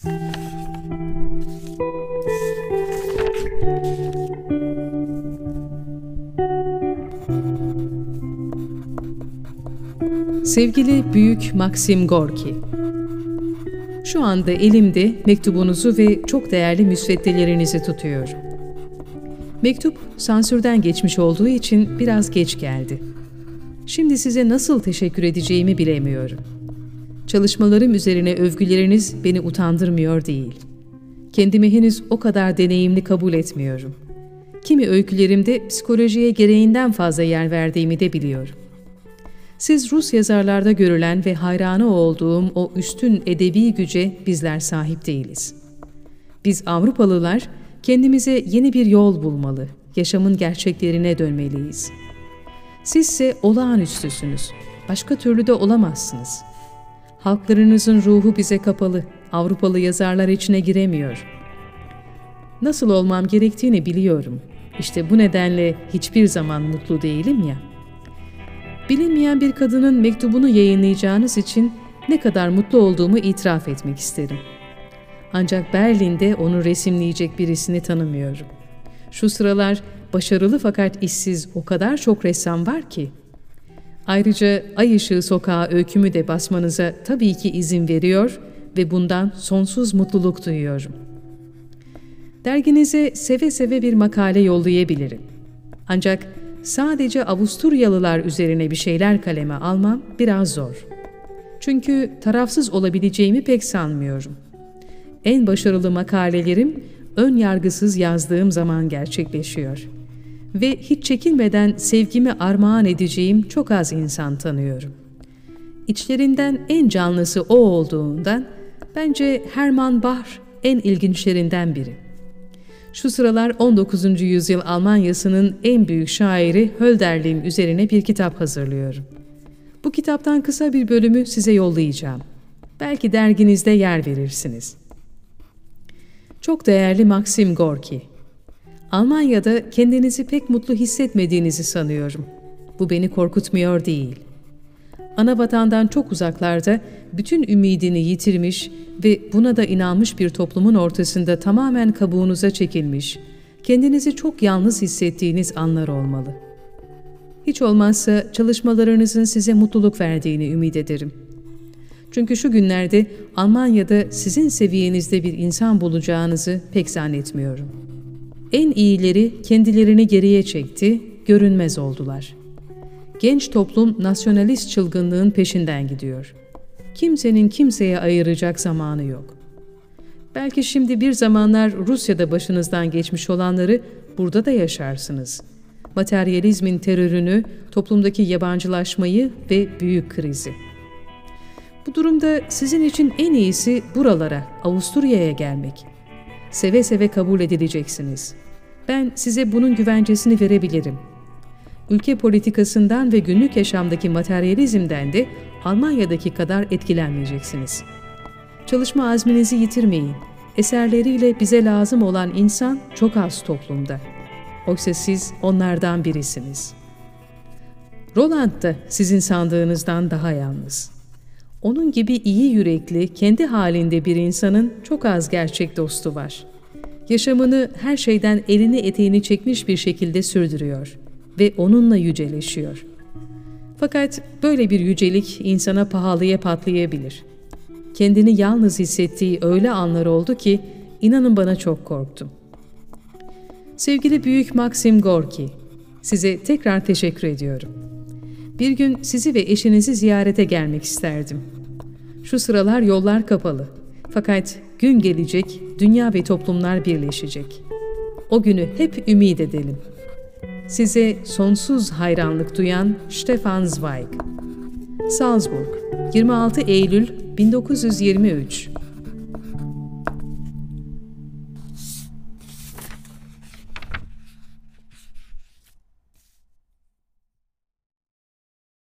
Sevgili Büyük Maxim Gorki, Şu anda elimde mektubunuzu ve çok değerli müsveddelerinizi tutuyorum. Mektup sansürden geçmiş olduğu için biraz geç geldi. Şimdi size nasıl teşekkür edeceğimi bilemiyorum. Çalışmalarım üzerine övgüleriniz beni utandırmıyor değil. Kendimi henüz o kadar deneyimli kabul etmiyorum. Kimi öykülerimde psikolojiye gereğinden fazla yer verdiğimi de biliyorum. Siz Rus yazarlarda görülen ve hayranı olduğum o üstün edebi güce bizler sahip değiliz. Biz Avrupalılar kendimize yeni bir yol bulmalı, yaşamın gerçeklerine dönmeliyiz. Sizse olağanüstüsünüz, başka türlü de olamazsınız. Halklarınızın ruhu bize kapalı, Avrupalı yazarlar içine giremiyor. Nasıl olmam gerektiğini biliyorum. İşte bu nedenle hiçbir zaman mutlu değilim ya.'' bilinmeyen bir kadının mektubunu yayınlayacağınız için ne kadar mutlu olduğumu itiraf etmek isterim. Ancak Berlin'de onu resimleyecek birisini tanımıyorum. Şu sıralar başarılı fakat işsiz o kadar çok ressam var ki. Ayrıca Ay Işığı Sokağı öykümü de basmanıza tabii ki izin veriyor ve bundan sonsuz mutluluk duyuyorum. Derginize seve seve bir makale yollayabilirim. Ancak sadece Avusturyalılar üzerine bir şeyler kaleme almam biraz zor. Çünkü tarafsız olabileceğimi pek sanmıyorum. En başarılı makalelerim ön yargısız yazdığım zaman gerçekleşiyor. Ve hiç çekinmeden sevgimi armağan edeceğim çok az insan tanıyorum. İçlerinden en canlısı o olduğundan bence Hermann Bach en ilginçlerinden biri.'' Şu sıralar 19. yüzyıl Almanyası'nın en büyük şairi Hölderlin üzerine bir kitap hazırlıyorum. Bu kitaptan kısa bir bölümü size yollayacağım. Belki derginizde yer verirsiniz. Çok değerli Maxim Gorki. Almanya'da kendinizi pek mutlu hissetmediğinizi sanıyorum. Bu beni korkutmuyor değil ana vatandan çok uzaklarda bütün ümidini yitirmiş ve buna da inanmış bir toplumun ortasında tamamen kabuğunuza çekilmiş, kendinizi çok yalnız hissettiğiniz anlar olmalı. Hiç olmazsa çalışmalarınızın size mutluluk verdiğini ümit ederim. Çünkü şu günlerde Almanya'da sizin seviyenizde bir insan bulacağınızı pek zannetmiyorum. En iyileri kendilerini geriye çekti, görünmez oldular.'' genç toplum nasyonalist çılgınlığın peşinden gidiyor. Kimsenin kimseye ayıracak zamanı yok. Belki şimdi bir zamanlar Rusya'da başınızdan geçmiş olanları burada da yaşarsınız. Materyalizmin terörünü, toplumdaki yabancılaşmayı ve büyük krizi. Bu durumda sizin için en iyisi buralara, Avusturya'ya gelmek. Seve seve kabul edileceksiniz. Ben size bunun güvencesini verebilirim.'' ülke politikasından ve günlük yaşamdaki materyalizmden de Almanya'daki kadar etkilenmeyeceksiniz. Çalışma azminizi yitirmeyin. Eserleriyle bize lazım olan insan çok az toplumda. Oysa siz onlardan birisiniz. Roland da sizin sandığınızdan daha yalnız. Onun gibi iyi yürekli, kendi halinde bir insanın çok az gerçek dostu var. Yaşamını her şeyden elini eteğini çekmiş bir şekilde sürdürüyor.'' ve onunla yüceleşiyor. Fakat böyle bir yücelik insana pahalıya patlayabilir. Kendini yalnız hissettiği öyle anlar oldu ki inanın bana çok korktum. Sevgili Büyük Maxim Gorki, size tekrar teşekkür ediyorum. Bir gün sizi ve eşinizi ziyarete gelmek isterdim. Şu sıralar yollar kapalı. Fakat gün gelecek, dünya ve toplumlar birleşecek. O günü hep ümit edelim.'' Size sonsuz hayranlık duyan Stefan Zweig Salzburg 26 Eylül 1923